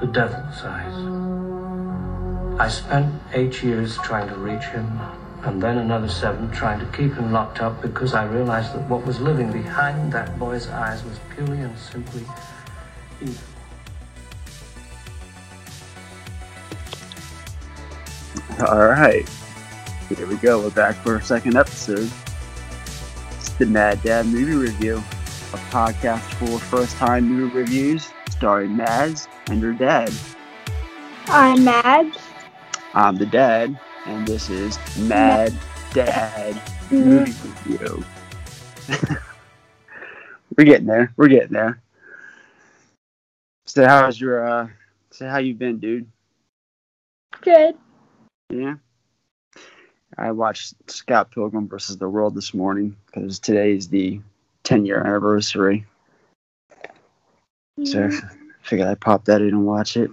the devil's eyes. I spent eight years trying to reach him, and then another seven trying to keep him locked up because I realized that what was living behind that boy's eyes was purely and simply evil. All right. Here we go. We're back for our second episode. It's the Mad Dad Movie Review, a podcast for first time movie reviews starring Mads and her dad. I'm Mad. I'm the dad, and this is Mad Dad Movie Review. We're getting there. We're getting there. So how's your uh so how you been, dude? Good. Yeah. I watched Scott Pilgrim versus the World this morning because today is the 10 year anniversary. So Mhm. I figured I'd pop that in and watch it.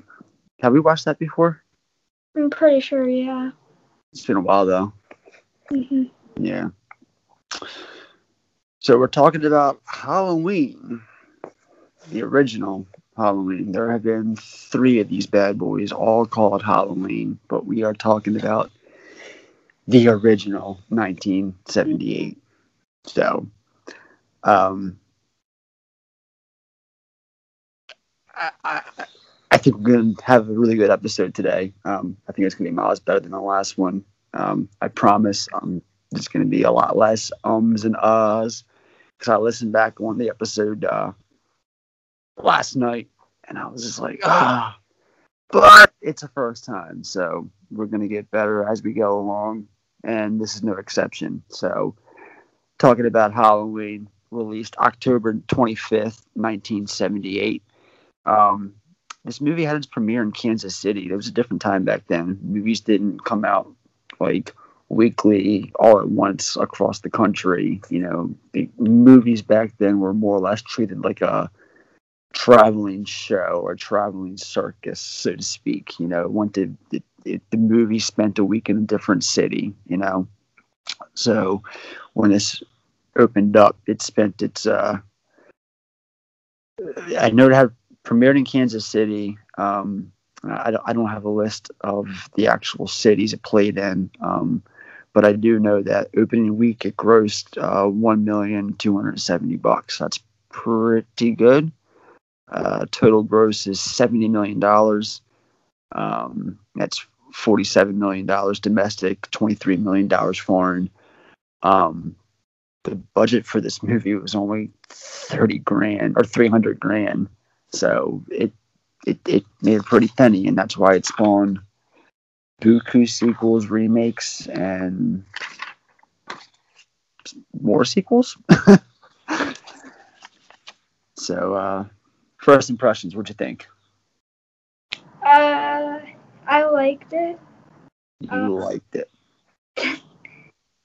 Have we watched that before? I'm pretty sure, yeah. It's been a while though. hmm Yeah. So we're talking about Halloween, the original Halloween. There have been three of these bad boys, all called Halloween, but we are talking about the original 1978. So, um, I, I, think we're going to have a really good episode today. Um, I think it's going to be miles better than the last one. Um, I promise. Um, there's going to be a lot less ums and uhs because I listened back on the episode uh, last night and I was just like, ah. But it's a first time, so we're going to get better as we go along, and this is no exception. So, talking about Halloween, released October 25th, 1978. Um, this movie had its premiere in Kansas City. It was a different time back then. Movies didn't come out like weekly all at once across the country. You know, the movies back then were more or less treated like a traveling show or traveling circus, so to speak. You know, went to the, the, the movie spent a week in a different city. You know, so when this opened up, it spent its. uh I know it had premiered in Kansas City. Um, I, I don't have a list of the actual cities it played in, um, but I do know that opening week it grossed uh, one million two hundred seventy bucks. That's pretty good. Uh, total gross is seventy million dollars. Um, that's forty-seven million dollars domestic, twenty-three million dollars foreign. Um, the budget for this movie was only thirty grand or three hundred grand, so it it, it made a pretty penny, and that's why it spawned buku sequels, remakes, and more sequels. so, uh, first impressions, what'd you think? Uh, I liked it. You Uh, liked it.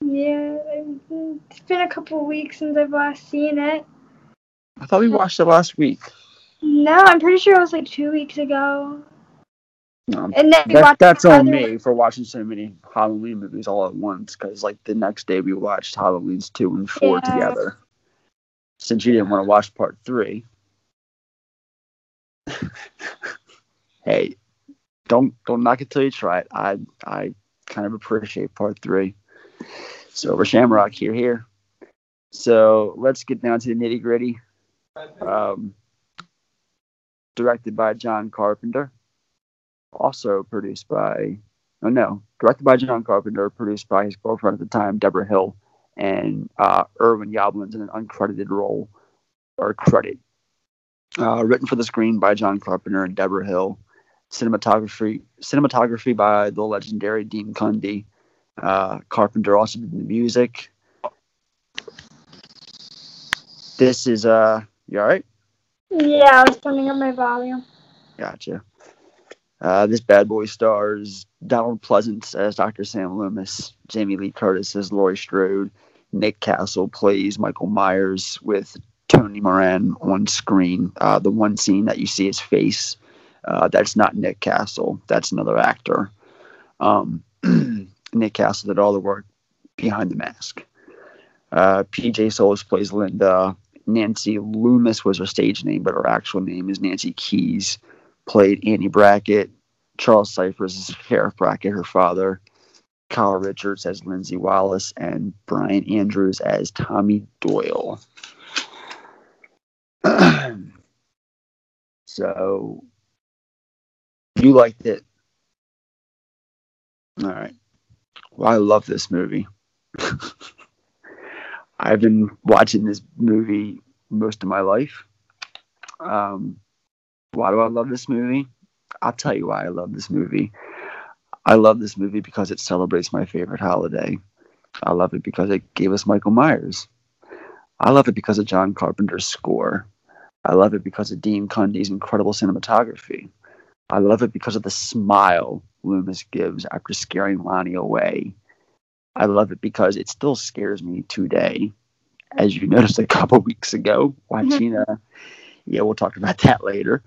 Yeah, it's been a couple weeks since I've last seen it. I thought we watched it last week. No, I'm pretty sure it was like two weeks ago. Um, And then that, that's on me for watching so many Halloween movies all at once. Because like the next day we watched Halloween's two and four Yeah. together. Since you didn't want to watch part three. hey, don't don't knock it till you try it. I I kind of appreciate part three. Silver Shamrock here here. So let's get down to the nitty gritty. Um, directed by John Carpenter also produced by oh no directed by john carpenter produced by his girlfriend at the time deborah hill and uh, irwin yablans in an uncredited role or credit uh, written for the screen by john carpenter and deborah hill cinematography cinematography by the legendary dean cundey uh, carpenter also did the music. This is uh you all right Yeah, I was turning up my volume. Gotcha. Uh, this bad boy stars Donald Pleasence as Dr. Sam Loomis, Jamie Lee Curtis as Laurie Strode, Nick Castle plays Michael Myers with Tony Moran on screen. Uh, the one scene that you see his face, uh, that's not Nick Castle, that's another actor. Um, Nick Castle did all the work behind the mask. Uh, PJ Soles plays Linda. Nancy Loomis was her stage name, but her actual name is Nancy Kyes. Played Annie Brackett. Charles Cyphers is Sheriff Brackett, her father. Kyle Richards as Lindsay Wallace, and Brian Andrews as Tommy Doyle. so, you liked it. All right. Well, I love this movie. I've been watching this movie most of my life. Um, why do I love this movie? I'll tell you why I love this movie. I love this movie because it celebrates my favorite holiday. I love it because it gave us Michael Myers. I love it because of John Carpenter's score. I love it because of Dean Cundey's incredible cinematography. I love it because of the smile Loomis gives after scaring Lonnie away. I love it because it still scares me today, as you noticed a couple weeks ago watching. Uh, yeah, we'll talk about that later.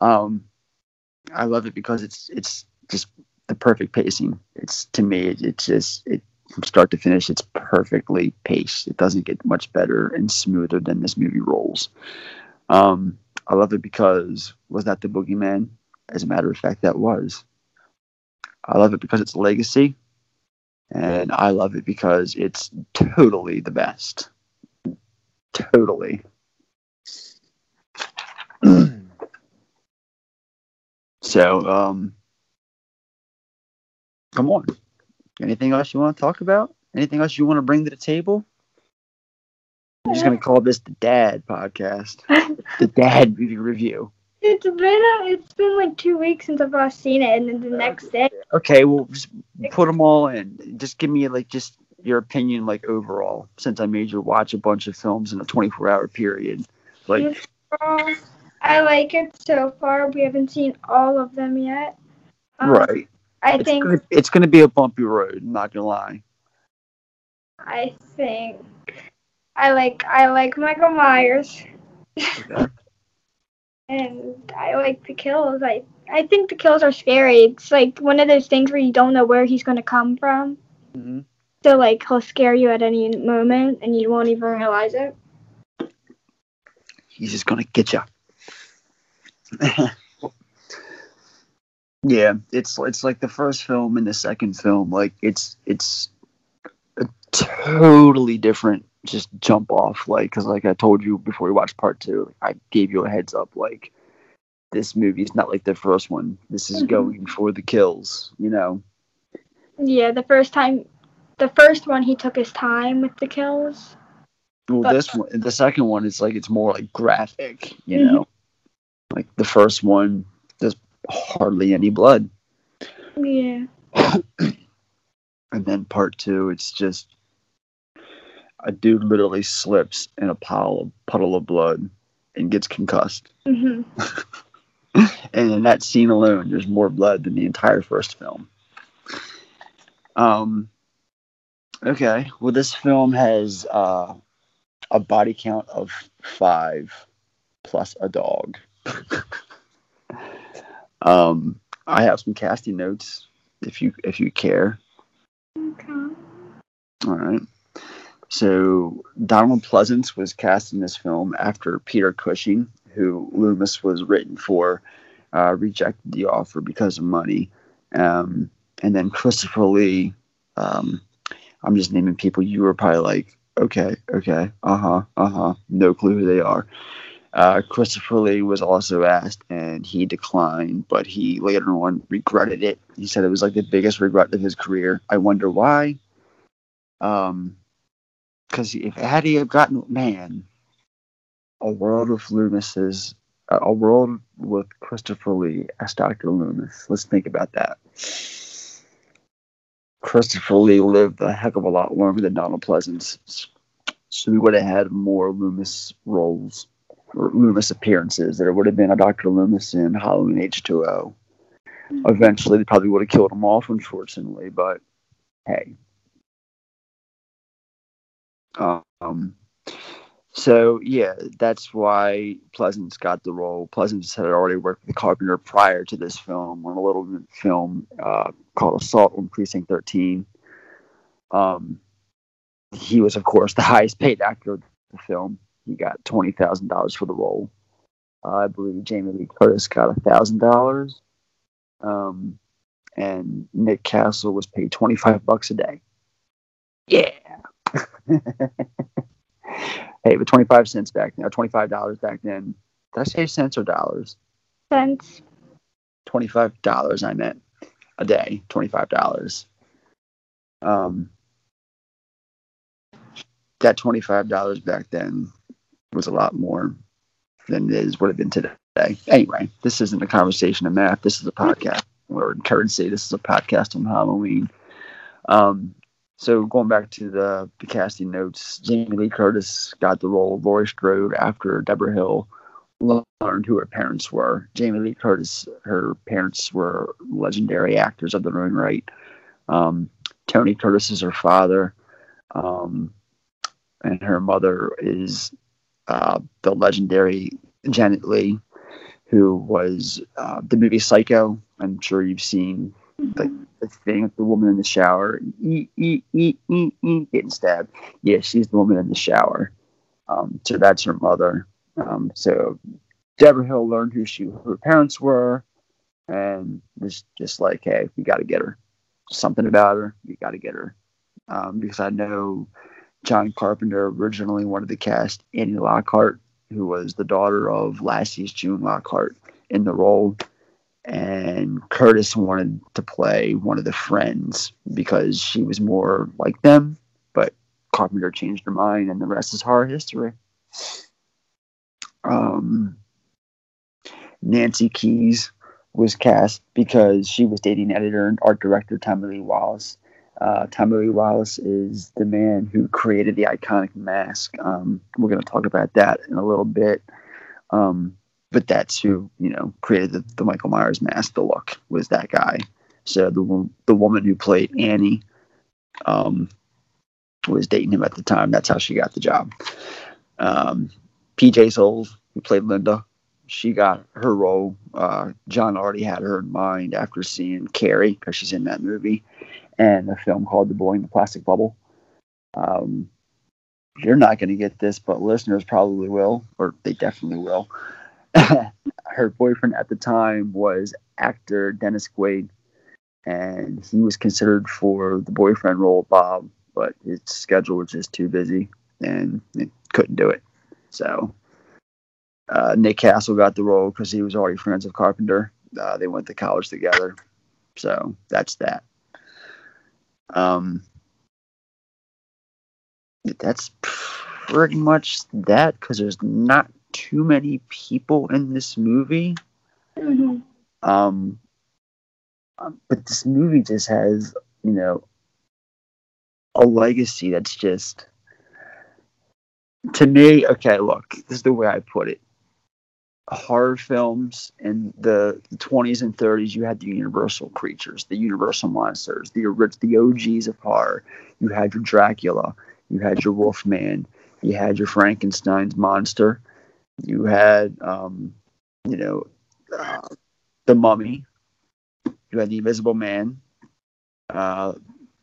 Um, I love it because it's it's just the perfect pacing. It's to me, it, it's just it from start to finish, it's perfectly paced. It doesn't get much better and smoother than this movie rolls. Um, I love it because was that the boogeyman? As a matter of fact, that was. I love it because it's legacy, and I love it because it's totally the best. Totally. so, um, come on. Anything else you want to talk about? Anything else you want to bring to the table? I'm just gonna call this the Dad Podcast, the Dad Movie Review. It's been a, it's been like two weeks since I've last seen it, and then the next day. Okay, well, just put them all in. Just give me like just your opinion, like overall, since I made you watch a bunch of films in a 24-hour period. Like, I like it so far. We haven't seen all of them yet. Um, right? I It's think gonna, it's gonna be a bumpy road. I'm not gonna lie. I think I like I like Michael Myers, Okay. And I like the kills. I I think the kills are scary. It's like one of those things where you don't know where he's gonna come from. hmm So like he'll scare you at any moment, and you won't even realize it. He's just gonna get you. yeah, it's it's like the first film and the second film. Like it's it's a totally different just jump off. Like because like I told you before we watched part two, I gave you a heads up. Like this movie is not like the first one. This is Mhm. going for the kills. You know. Yeah, the first time, the first one he took his time with the kills. Well, But- this one, the second one, is like it's more like graphic. You Mhm. know, like the first one, there's hardly any blood. Yeah. and then part two it's just a dude literally slips in a pile of puddle of blood and gets concussed. Hmm and in that scene alone there's more blood than the entire first film. Um okay well this film has uh a body count of five plus a dog. Um i have some casting notes if you if you care. Okay. All right. So Donald Pleasence was cast in this film after Peter Cushing, who Loomis was written for, uh, rejected the offer because of money. Um, and then Christopher Lee, um, I'm just naming people you were probably like, okay, okay, uh huh, uh huh, no clue who they are. Uh, Christopher Lee was also asked and he declined, but he later on regretted it. He said it was like the biggest regret of his career. I wonder why. Um, because if had he have gotten man, a world with Loomis's, a world with Christopher Lee as Doctor Loomis. Let's think about that. Christopher Lee lived a heck of a lot longer than Donald Pleasence, so we would have had more Loomis roles or Loomis appearances. There would have been a Doctor Loomis in Halloween H two O. Eventually, they probably would have killed him off, unfortunately. But hey, um, so yeah, that's why Pleasence got the role. Pleasence had already worked with Carpenter prior to this film on a little film uh, called Assault on Precinct 13. Um, he was, of course, the highest paid actor of the film. He got twenty thousand dollars for the role. Uh, I believe Jamie Lee Curtis got thousand dollars, um, and Nick Castle was paid twenty five bucks a day. Yeah. hey, but 25 cents back then, $25 back then. Did I say cents or dollars? Cents. $25 I meant a day, $25. Um, that $25 back then was a lot more than it is would have been today. Anyway, this isn't a conversation of math. This is a podcast or currency. This is a podcast on Halloween. Um, so going back to the, the casting notes, Jamie Lee Curtis got the role of Laurie Strode after Deborah Hill learned who her parents were. Jamie Lee Curtis, her parents were legendary actors of their own right. Um, Tony Curtis is her father, um, and her mother is uh, the legendary Janet Leigh, who was uh, the movie Psycho. I'm sure you've seen the thing with the woman in the shower, e, e, e, e, e, getting stabbed. Yeah, she's the woman in the shower. Um, so that's her mother. Um, so Debra Hill learned who she who her parents were, and was just like, hey, we got to get her. Something about her, we got to get her. Um, because I know John Carpenter originally wanted to cast Annie Lockhart, who was the daughter of Lassie's June Lockhart, in the role and Curtis wanted to play one of the friends because she was more like them, but Carpenter changed her mind, and the rest is horror history. Um, Nancy Kyes was cast because she was dating editor and art director Tommy Lee Wallace. Uh, Tommy Lee Wallace is the man who created the iconic mask. Um, we're going to talk about that in a little bit. Um, but that's who you know created the, the Michael Myers mask. The look was that guy. So the the woman who played Annie um, was dating him at the time. That's how she got the job. Um, PJ Soles, who played Linda, she got her role. Uh, John already had her in mind after seeing Carrie because she's in that movie and a film called The Boy in the Plastic Bubble. Um, you're not going to get this, but listeners probably will, or they definitely will. her boyfriend at the time was actor Dennis Quaid, and he was considered for the boyfriend role, Bob, but his schedule was just too busy and couldn't do it. So uh, Nick Castle got the role because he was already friends with Carpenter. Uh, they went to college together, so that's that. Um, that's pretty much that because there's not too many people in this movie. Mm-hmm. Um, um, but this movie just has, you know, a legacy that's just, to me, okay, look, this is the way I put it. Horror films in the 20s and 30s, you had the universal creatures, the universal monsters, the, the OGs of horror. You had your Dracula, you had your Wolfman, you had your Frankenstein's monster, you had, um, you know, uh, the Mummy. You had the Invisible Man. Uh,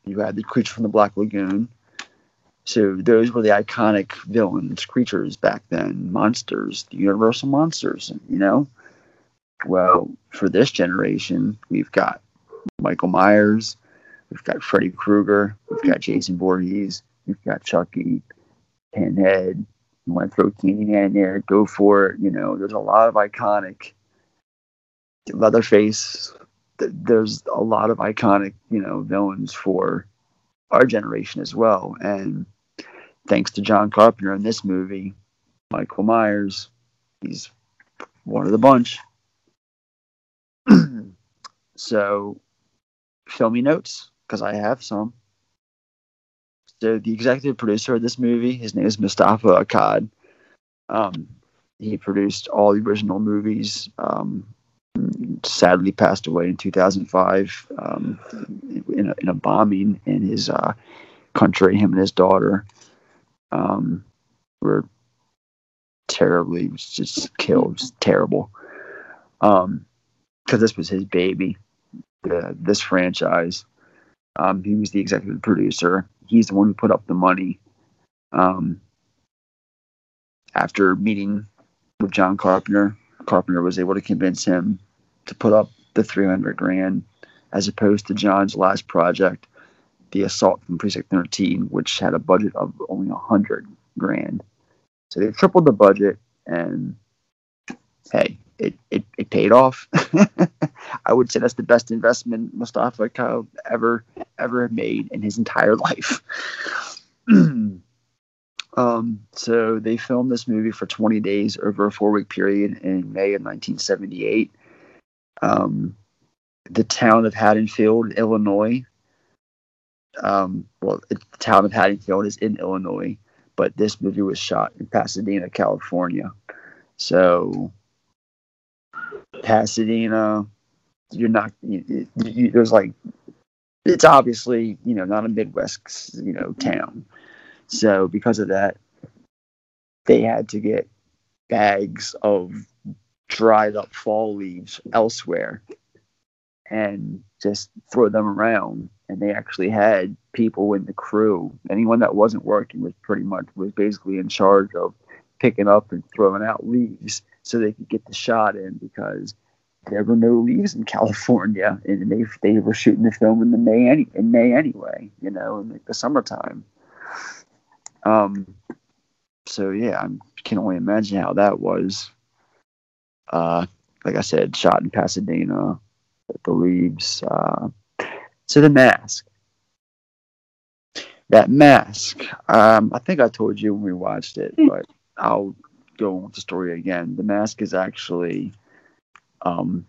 you had the creature from the Black Lagoon. So those were the iconic villains, creatures back then, monsters, the universal monsters. You know, well, for this generation, we've got Michael Myers, we've got Freddy Krueger, we've got Jason Voorhees, we've got Chucky, Pinhead, you want to throw Candyman in there, go for it. You know, there's a lot of iconic Leatherface. There's a lot of iconic, you know, villains for our generation as well. And thanks to John Carpenter in this movie, Michael Myers, he's one of the bunch. so, show me notes because I have some. So the executive producer of this movie, his name is Mustafa Akkad. Um, he produced all the original movies, um, sadly passed away in 2005 um, in, a, in, a, bombing in his uh, country. Him and his daughter um, were terribly just killed. Terrible. Because um, this was his baby, the, this franchise. Um, he was the executive producer. He's the one who put up the money. Um, after meeting with John Carpenter, Carpenter was able to convince him to put up the 300 grand as opposed to John's last project, The Assault from Precinct 13, which had a budget of only 100 grand. So they tripled the budget, and hey, it, it, it paid off. I would say that's the best investment Mustafa Akkad ever ever made in his entire life. um, so they filmed this movie for 20 days over a four week period in May of 1978. Um, the town of Haddonfield, Illinois. Um, well, the town of Haddonfield is in Illinois, but this movie was shot in Pasadena, California. So Pasadena, you're not. You, you, there's like, it's obviously you know not a Midwest you know town, so because of that, they had to get bags of dried up fall leaves elsewhere and just throw them around. And they actually had people in the crew. Anyone that wasn't working was pretty much was basically in charge of picking up and throwing out leaves so they could get the shot in because there were no leaves in California, and they they were shooting the film in the May any, in May anyway, you know, in like the summertime. Um, so yeah, I can only imagine how that was. Uh, like I said, shot in Pasadena, the leaves. Uh, so the mask. That mask. Um, I think I told you when we watched it, hmm. but I'll go with the story again. The mask is actually um,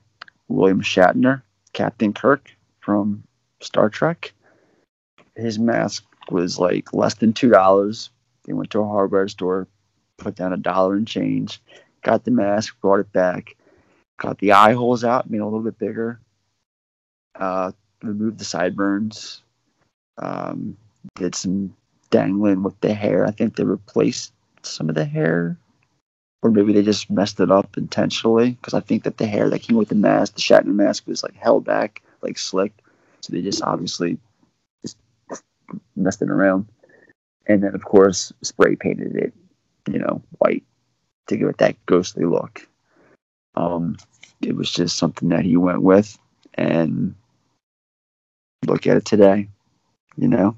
William Shatner, Captain Kirk from Star Trek. His mask was like less than two dollars. They went to a hardware store, put down a dollar and change, got the mask, brought it back, got the eye holes out, made a little bit bigger, uh, removed the sideburns, um, did some dangling with the hair. I think they replaced some of the hair or maybe they just messed it up intentionally because I think that the hair that came with the mask, the Shatner mask, was like held back, like slicked. So they just obviously just messed it around, and then of course spray painted it, you know, white to give it that ghostly look. Um, it was just something that he went with, and look at it today. You know,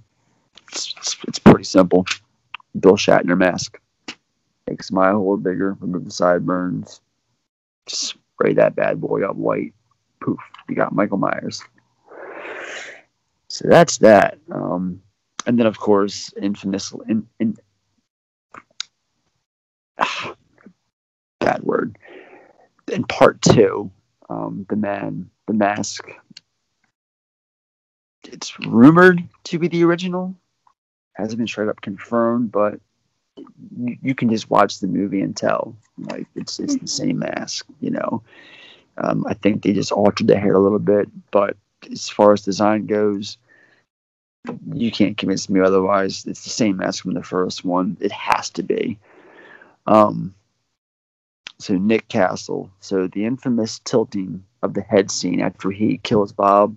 it's, it's, it's pretty simple. Bill Shatner mask. Make smile a little bigger, remove the sideburns, spray that bad boy up white. Poof, you got Michael Myers. So that's that. Um, and then, of course, infamous, in, in, ah, bad word. In part two, um, the man, the mask. It's rumored to be the original. Hasn't been straight up confirmed, but you, can just watch the movie and tell like it's it's the same mask you know? Um, i think they just altered the hair a little bit but as far as design goes you can't convince me otherwise. It's the same mask from the first one. It has to be. Um so nick castle so the infamous tilting of the head scene after he kills bob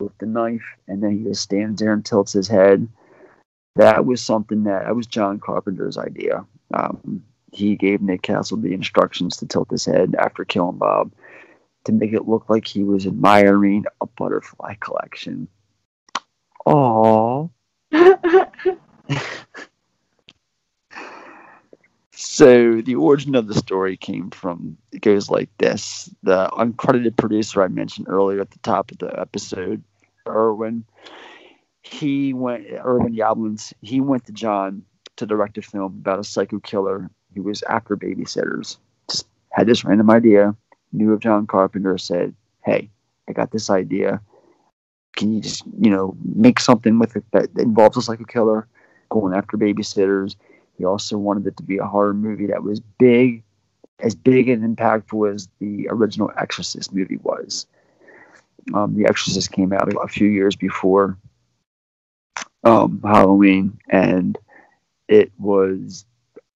with the knife and then he just stands there and tilts his head that was something that that was John Carpenter's idea. Um, he gave Nick Castle the instructions to tilt his head after killing Bob to make it look like he was admiring a butterfly collection. Aww. so the origin of the story came from it goes like this: the uncredited producer I mentioned earlier at the top of the episode, Irwin he went Irwin Yablans. He went to John to direct a film about a psycho killer who was after babysitters. Just had this random idea. Knew of John Carpenter. Said, "Hey, I got this idea. Can you just you know make something with it that involves a psycho killer going after babysitters?" He also wanted it to be a horror movie that was big as big and impactful as the original Exorcist movie was. Um, the Exorcist came out a few years before um, Halloween, and it was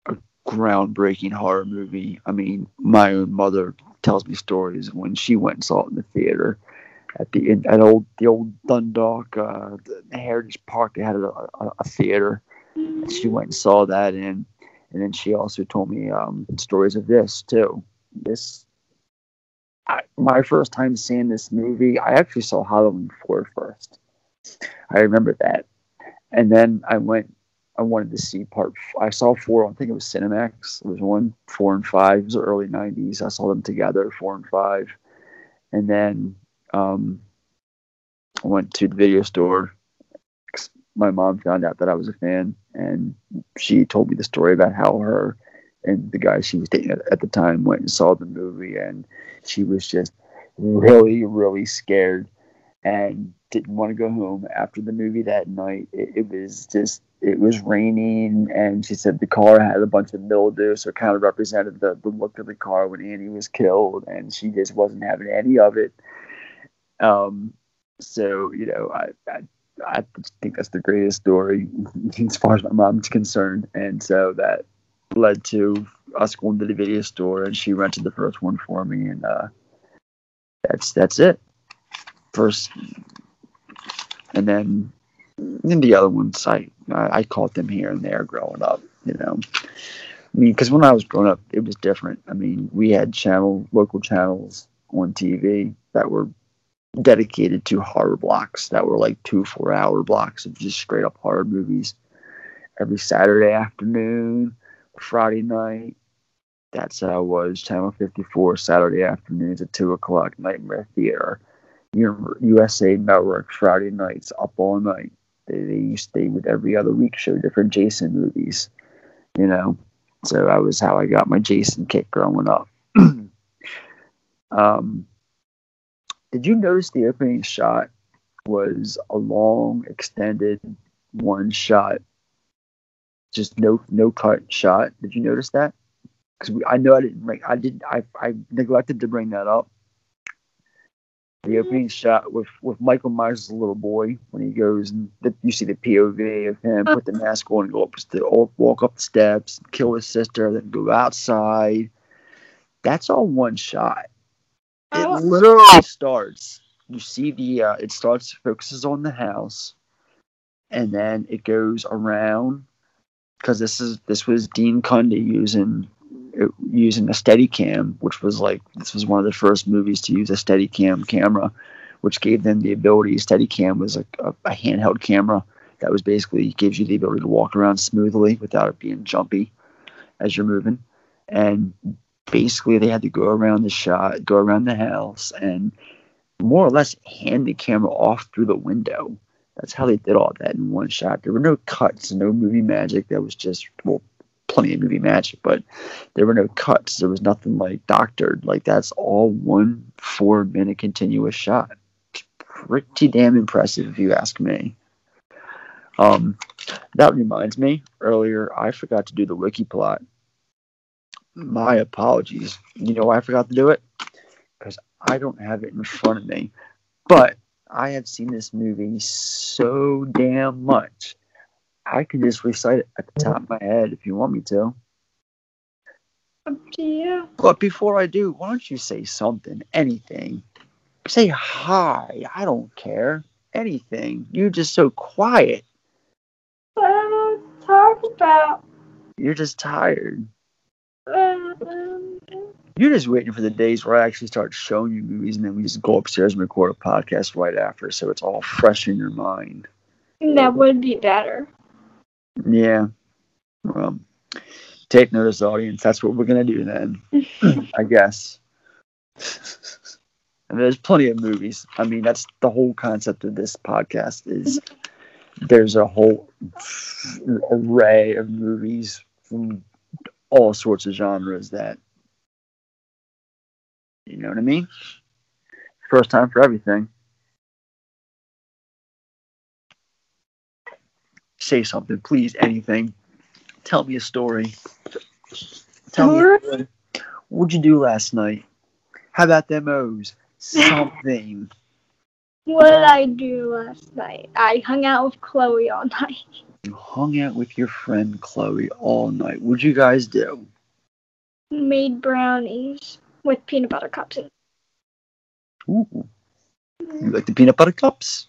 a groundbreaking horror movie. I mean, my own mother tells me stories when she went and saw it in the theater at the at old the old Dundalk uh, the Heritage Park. They had a, a, a theater. She went and saw that, and and then she also told me um, stories of this too. This I, my first time seeing this movie, I actually saw Halloween 4 first. I remember that, and then I went. I wanted to see part. I saw four. I think it was Cinemax. It was one, four, and five. It was the early '90s. I saw them together, four and five, and then um, I went to the video store. My mom found out that I was a fan, and she told me the story about how her and the guy she was dating at, at the time went and saw the movie, and she was just really, really scared and didn't want to go home after the movie that night. It, it, was just, it was raining, and she said the car had a bunch of mildew, so it kind of represented the, the look of the car when Annie was killed, and she just wasn't having any of it. Um, so you know, I, I I think that's the greatest story as far as my mom's concerned, and so that led to us going to the video store, and she rented the first one for me, and uh, that's that's it. First, and then in the other ones, I I caught them here and there growing up, you know. I mean, because when I was growing up, it was different. I mean, we had channel local channels on TV that were dedicated to horror blocks that were like two four hour blocks of just straight up horror movies every Saturday afternoon, Friday night. That's how it was. Channel 54 Saturday afternoons at 2 o'clock, Nightmare Theater. USA Network Friday nights up all night. They, they used to, they would every other week show different Jason movies, you know. So that was how I got my Jason kick growing up. um, did you notice the opening shot was a long, extended one shot, just no no cut shot? Did you notice that? Because I know I didn't bring, I did I I neglected to bring that up. The opening shot with with Michael Myers' little boy when he goes and the, you see the POV of him put the mask on and go up the walk up the steps, kill his sister, then go outside. That's all one shot it oh. literally starts. You see the uh, it starts focuses on the house, and then it goes around because this is this was Dean Cundey using using a Steadicam, which was like this was one of the first movies to use a Steadicam camera, which gave them the ability. Steadicam was a, a, a handheld camera that was basically gives you the ability to walk around smoothly without it being jumpy as you're moving. And basically they had to go around the shot, go around the house, and more or less hand the camera off through the window. That's how they did all that in one shot. There were no cuts, no movie magic. That was just well, plenty of movie magic, but there were no cuts. There was nothing like doctored. Like that's all one four minute continuous shot. Pretty damn impressive, if you ask me. Um, that reminds me. Earlier, I forgot to do the wiki plot my apologies. You know I forgot to do it? Because I don't have it in front of me. But I have seen this movie so damn much. I can just recite it at the top of my head if you want me to. Up to you. But before I do, why don't you say something, anything? Say hi. I don't care. Anything. You're just so quiet. What am I talking about? You're just tired. Um, You're just waiting for the days where I actually start showing you movies and then we just go upstairs and record a podcast right after so it's all fresh in your mind. That would be better. Yeah. Well, take notice, audience. That's what we're going to do then, I guess. and there's plenty of movies. I mean, that's the whole concept of this podcast is there's a whole array of movies from all sorts of genres that you know what I mean? First time for everything. Say something, please, anything. Tell me a story. Tell me. What'd you do last night? How about them O's? Something. What did I do last night? I hung out with Chloe all night. you hung out with your friend Chloe all night. What'd you guys do? Made brownies with peanut butter cups in. Ooh. You like the peanut butter cups?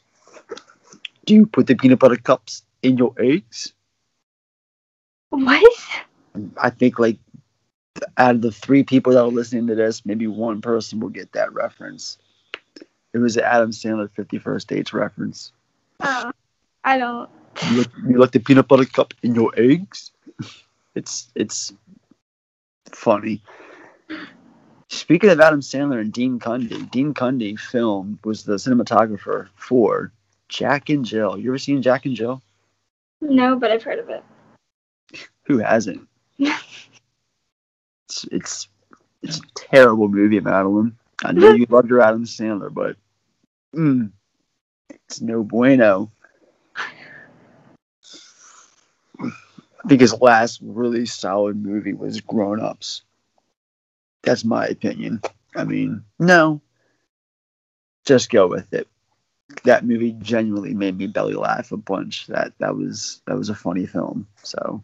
Do you put the peanut butter cups in your eggs? What? I think like out of the three people that are listening to this, maybe one person will get that reference. It was Adam Sandler 50 First Dates reference. Oh, I don't. You like, you like the peanut butter cup in your eggs? It's it's funny. Speaking of Adam Sandler and Dean Cundey, Dean Cundey film was the cinematographer for Jack and Jill. You ever seen Jack and Jill? No, but I've heard of it. Who hasn't? it's it's it's a terrible movie, Madeline. I know you loved your Adam Sandler, but mm, it's no bueno. I think his last really solid movie was Grown Ups. That's my opinion. I mean, no, just go with it. That movie genuinely made me belly laugh a bunch. That that was that was a funny film. So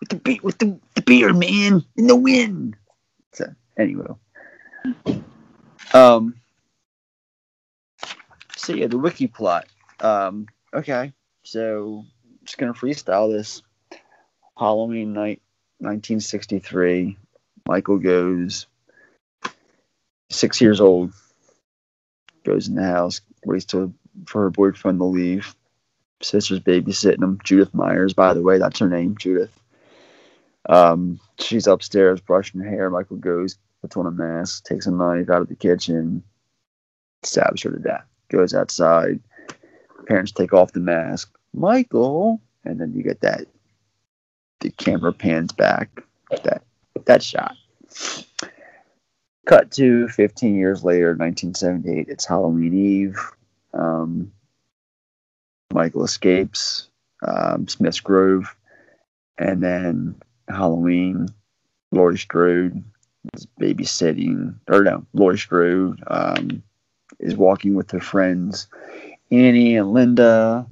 with the beat with the, the beard, man, in the wind. So anyway. Um so yeah, the wiki plot. Um okay. So just gonna freestyle this. Halloween night, 1963. Michael goes six years old, goes in the house, waits for her boyfriend to leave. Sister's babysitting him. Judith Myers, by the way, that's her name, Judith. Um, she's upstairs brushing her hair. Michael goes, puts on a mask, takes a knife out of the kitchen, stabs her to death. Goes outside. Parents take off the mask. Michael, and then you get that. The camera pans back. That that shot. Cut to 15 years later, 1978. It's Halloween Eve. Um, Michael escapes um, Smith's Grove, and then Halloween. Laurie Strode is babysitting, or no, Laurie Strode um, is walking with her friends Annie and Linda,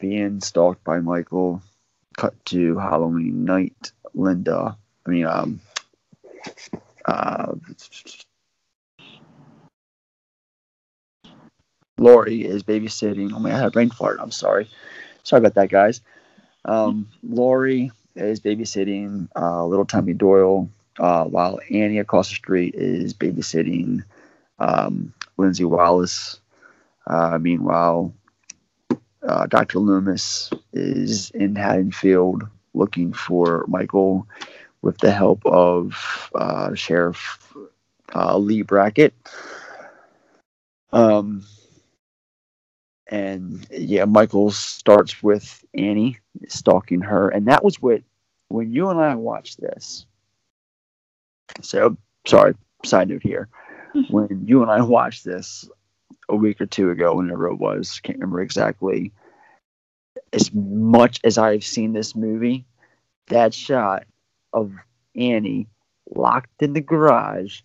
being stalked by Michael. Cut to Halloween night. Linda, I mean, um, uh, Laurie is babysitting. Oh my, I had a brain fart. I'm sorry. Sorry about that, guys. Um, Laurie is babysitting uh, little Tommy Doyle, uh, while Annie across the street is babysitting um, Lindsay Wallace. Uh, meanwhile, uh, Dr. Loomis is in Haddonfield looking for Michael with the help of uh, Sheriff uh, Leigh Brackett. Um, and yeah, Michael starts with Annie stalking her, and that was what when you and I watched this. So sorry, side note here. when you and I watched this a week or two ago, whenever it was, can't remember exactly. As much as I've seen this movie, that shot of Annie locked in the garage,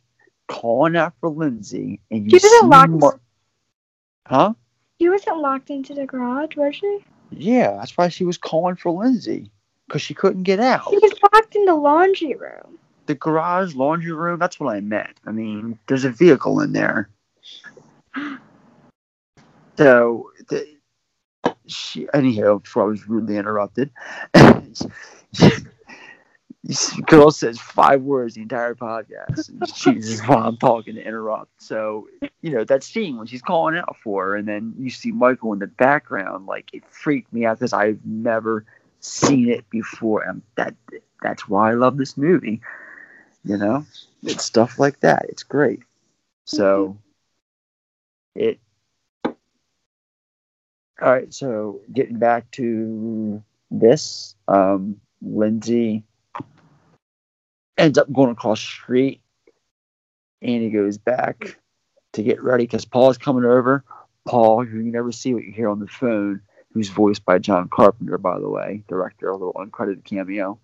calling out for Lindsay, and you She wasn't see locked- Mar- huh? She wasn't locked into the garage, was she? Yeah, that's why she was calling for Lindsay because she couldn't get out. She was locked in the laundry room. The garage, laundry room, that's what I meant. I mean, there's a vehicle in there. So, the, she, anyhow, before I was rudely interrupted, girl says five words the entire podcast. And Jesus, while I'm talking to interrupt. So, you know, that scene when she's calling out for her, and then you see Michael in the background, like it freaked me out because I've never seen it before. And that that's why I love this movie. You know, it's stuff like that. It's great. So, it. All right, so getting back to this, um, Lindsay ends up going across the street. and he goes back to get ready because Paul's coming over. Paul, who you never see what you hear on the phone, who's voiced by John Carpenter, by the way, director, a little uncredited cameo.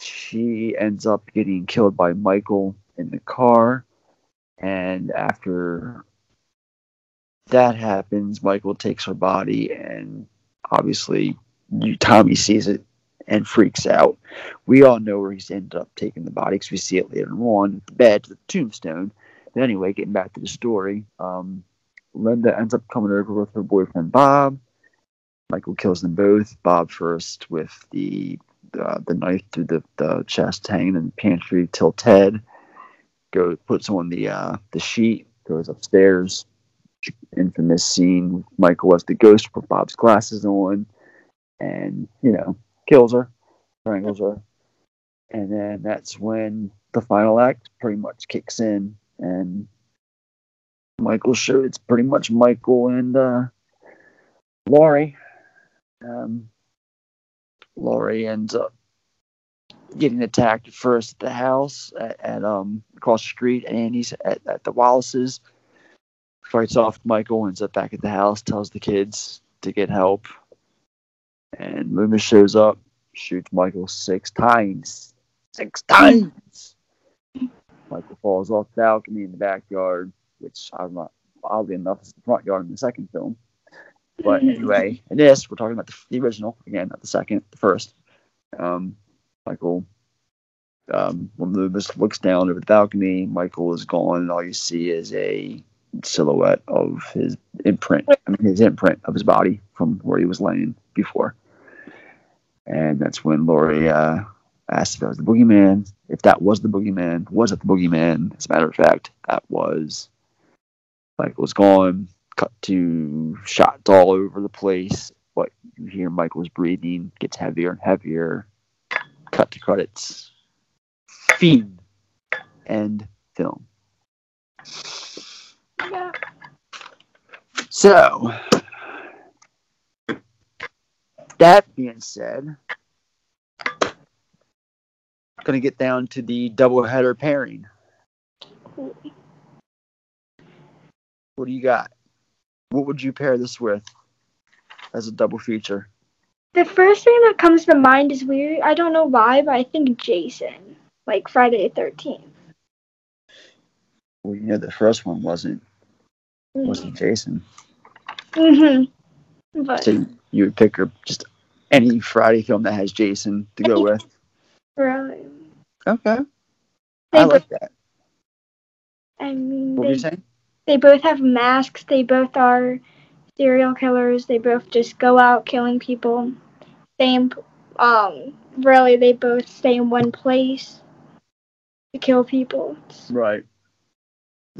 she ends up getting killed by Michael in the car. And after that happens, Michael takes her body, and obviously Tommy sees it and freaks out. We all know where he's ended up taking the body because we see it later on the bed to the tombstone. But anyway, getting back to the story, um, Linda ends up coming over with her boyfriend Bob. Michael kills them both. Bob first with the uh, the knife through the, the chest, hanging in the pantry till Ted goes puts on the uh, the sheet, goes upstairs. Infamous scene. Michael as the ghost put Bob's glasses on, and you know kills her, strangles her, and then that's when the final act pretty much kicks in, and Michael shows it's pretty much Michael and uh, Laurie. Um, Laurie ends up getting attacked first at the house at, at um across the street, and he's at, at the Wallaces. Fights off Michael, ends up back at the house, tells the kids to get help, and Loomis shows up, shoots Michael six times. Six times. Michael falls off the balcony in the backyard, which I'm not oddly enough is the front yard in the second film. But anyway, in this we're talking about the, the original again, not the second, the first. Um, Michael, um, when Loomis looks down over the balcony, Michael is gone, and all you see is a silhouette of his imprint. I mean, his imprint of his body from where he was laying before. And that's when Laurie uh, asked if that was the boogeyman. If that was the boogeyman, was it the boogeyman? As a matter of fact, that was. Michael's gone. Cut to shots all over the place. But you hear Michael's breathing gets heavier and heavier. Cut to credits. Fiend. End film. Yeah. So, that being said, going to get down to the double header pairing. What do you got? What would you pair this with as a double feature? The first thing that comes to mind is weird. I don't know why, but I think Jason, like Friday the Thirteenth. Well, you know, the first one wasn't wasn't Jason. Mm-hmm. But So you would pick or just any Friday film that has Jason to go with. Right. Okay, they I bo- like that. I mean, What were you they, saying? they both have masks. They both are serial killers. They both just go out killing people. Same, um, really, they both stay in one place to kill people. Right.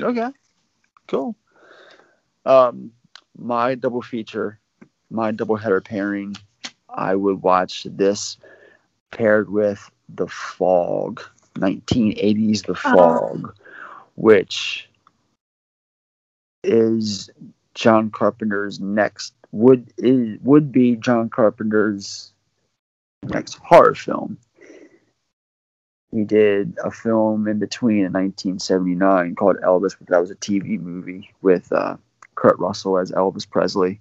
Okay. Cool. Um, my double feature, my double header pairing, I would watch this paired with The Fog, 1980s The Fog, which is John Carpenter's next would is would be John Carpenter's next horror film. He did a film in between in 1979 called Elvis, but that was a TV movie with uh, Kurt Russell as Elvis Presley.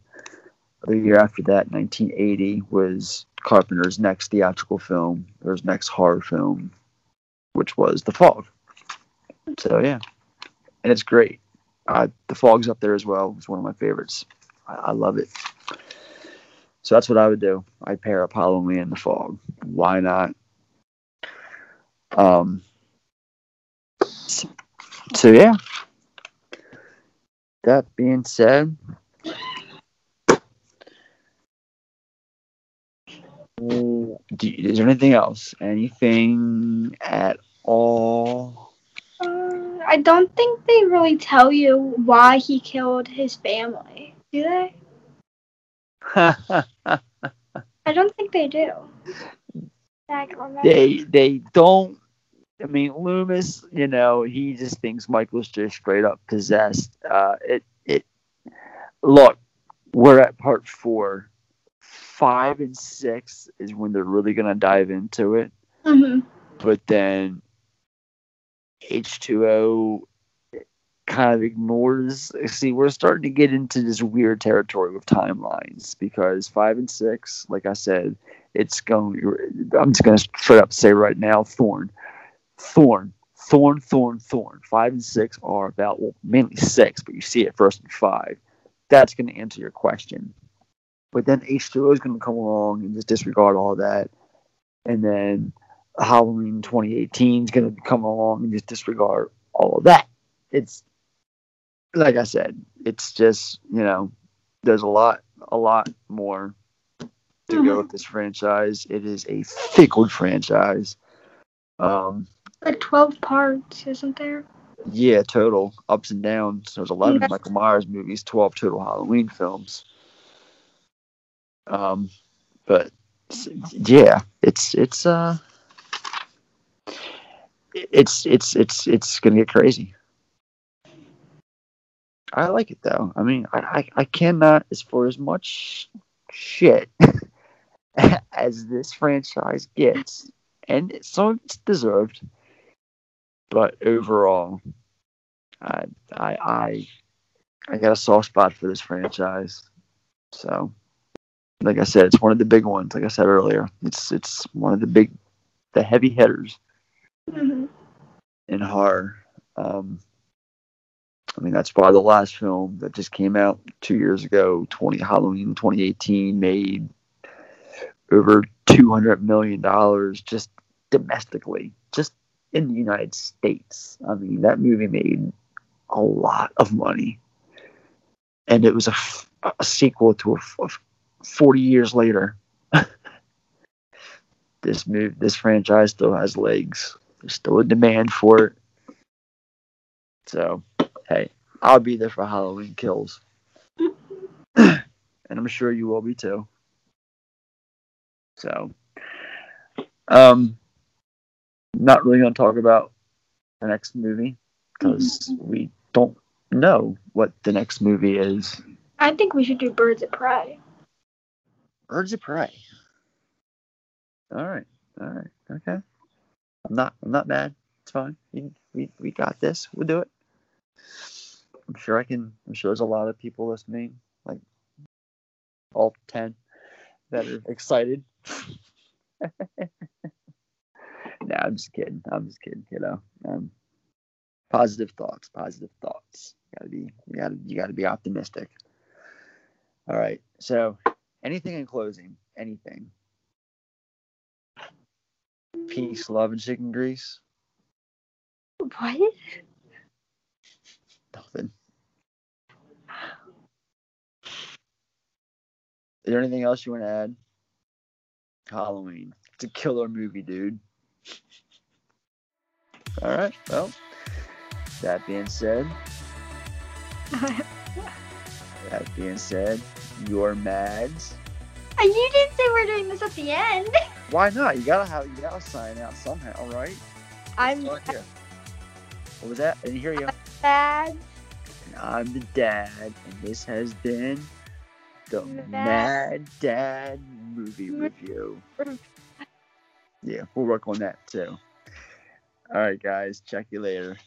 The year after that, 1980, was Carpenter's next theatrical film, or his next horror film, which was The Fog. So yeah, and it's great. Uh, the Fog's up there as well. It's one of my favorites. I, I love it. So that's what I would do. I'd pair up Halloween and The Fog. Why not? Um. So yeah. That being said, do, is there anything else? Anything at all? Uh, I don't think they really tell you why he killed his family, do they? I don't think they do. I can remember. they they don't. I mean, Loomis, you know, he just thinks Michael's just straight up possessed. Uh, it it. Look, we're at part four. Five and six is when they're really gonna dive into it. Mhm. but then H2O kind of ignores. See, we're starting to get into this weird territory with timelines because five and six, like I said, it's going. I'm just going to straight up say right now, Thorn, Thorn, Thorn, Thorn, Thorn. Five and six are about well, mainly six, but you see it first in five. That's going to answer your question. But then H2O is going to come along and just disregard all that, and then Halloween 2018 is going to come along and just disregard all of that. It's like I said, it's just you know, there's a lot, a lot more to Mhm. go with this franchise. It is a fickle franchise. Um, Like 12 parts, isn't there? yeah, total ups and downs. There's 11 Yeah. Michael Myers movies, 12 total Halloween films. Um, but yeah, it's it's uh, it's it's it's it's gonna get crazy. I like it though. I mean, I I, I cannot as for as much shit as this franchise gets, and some of it's deserved. But overall, I I I I got a soft spot for this franchise. So, like I said, it's one of the big ones. Like I said earlier, it's it's one of the big, the heavy hitters hmm in horror. Um, I mean, that's why the last film that just came out two years ago, 20 Halloween 2018, made over 200 million dollars just domestically, just in the United States. I mean, that movie made a lot of money, and it was a sequel to a, a 40 years later. this move, this franchise still has legs. There's still a demand for it. So, hey, I'll be there for Halloween kills. and I'm sure you will be too. So, um, not really going to talk about the next movie because we don't know what the next movie is. I think we should do Birds of Prey. Birds of Prey. All right, all right, okay. I'm not, I'm not mad. It's fine. We, we, we got this. We'll do it. I'm sure I can. I'm sure there's a lot of people listening, like all ten, that are excited. nah, I'm just kidding. I'm just kidding. You know, um, positive thoughts. Positive thoughts. You gotta be. You gotta. You gotta be optimistic. All right. So, anything in closing? Anything? Peace, love, and chicken grease. What? Nothing. Is there anything else you want to add? Halloween. It's a killer movie, dude. All right. Well, that being said, that being said, your Mads. And uh, you didn't say we're doing this at the end. Why not? You gotta have. You gotta sign out somehow, right? I'm. What was that? I didn't hear you. bad. And I'm the dad, and this has been the Mad- Mad Dad movie review. Yeah, we'll work on that too. All right, guys. Check you later.